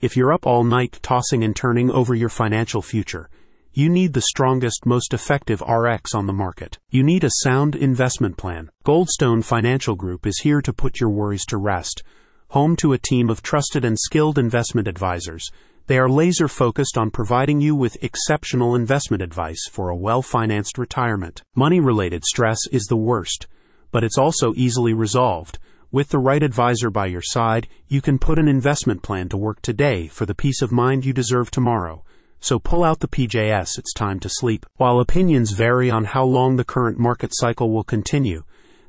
If you're up all night tossing and turning over your financial future, you need the strongest, most effective RX on the market. You need a sound investment plan. Goldstone Financial Group is here to put your worries to rest. Home to a team of trusted and skilled investment advisors, they are laser focused on providing you with exceptional investment advice for a well financed retirement. Money related stress is the worst, but it's also easily resolved. With the right advisor by your side, you can put an investment plan to work today for the peace of mind you deserve tomorrow. So pull out the PJS, it's time to sleep. While opinions vary on how long the current market cycle will continue,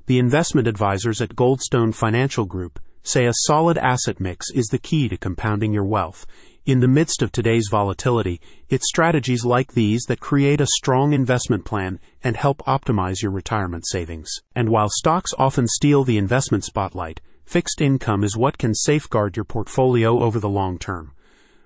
the investment advisors at Goldstone Financial Group say a solid asset mix is the key to compounding your wealth. In the midst of today's volatility, it's strategies like these that create a strong investment plan and help optimize your retirement savings. And while stocks often steal the investment spotlight, fixed income is what can safeguard your portfolio over the long term.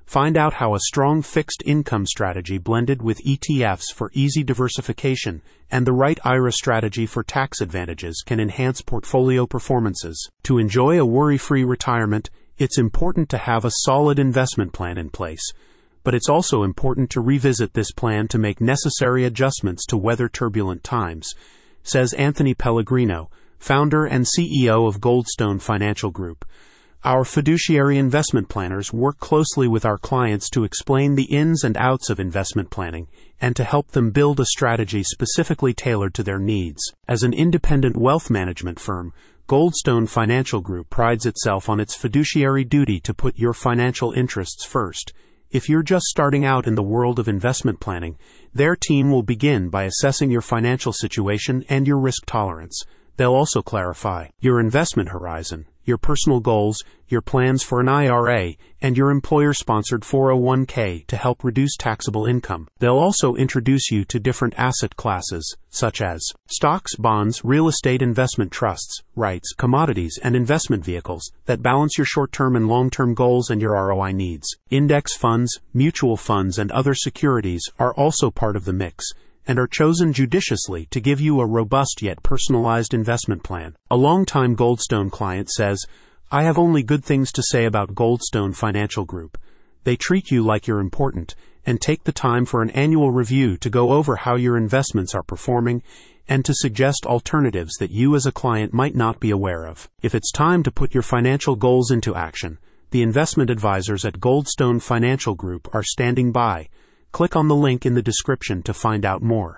Find out how a strong fixed income strategy blended with ETFs for easy diversification and the right IRA strategy for tax advantages can enhance portfolio performances. To enjoy a worry free retirement, it's important to have a solid investment plan in place, but it's also important to revisit this plan to make necessary adjustments to weather turbulent times, says Anthony Pellegrino, founder and CEO of Goldstone Financial Group. Our fiduciary investment planners work closely with our clients to explain the ins and outs of investment planning and to help them build a strategy specifically tailored to their needs. As an independent wealth management firm, Goldstone Financial Group prides itself on its fiduciary duty to put your financial interests first. If you're just starting out in the world of investment planning, their team will begin by assessing your financial situation and your risk tolerance. They'll also clarify your investment horizon your personal goals, your plans for an IRA, and your employer sponsored 401k to help reduce taxable income. They'll also introduce you to different asset classes, such as stocks, bonds, real estate investment trusts, REITs, commodities, and investment vehicles that balance your short term and long term goals and your ROI needs. Index funds, mutual funds, and other securities are also part of the mix and are chosen judiciously to give you a robust yet personalized investment plan. A longtime Goldstone client says, I have only good things to say about Goldstone Financial Group. They treat you like you're important and take the time for an annual review to go over how your investments are performing and to suggest alternatives that you as a client might not be aware of. If it's time to put your financial goals into action, the investment advisors at Goldstone Financial Group are standing by Click on the link in the description to find out more.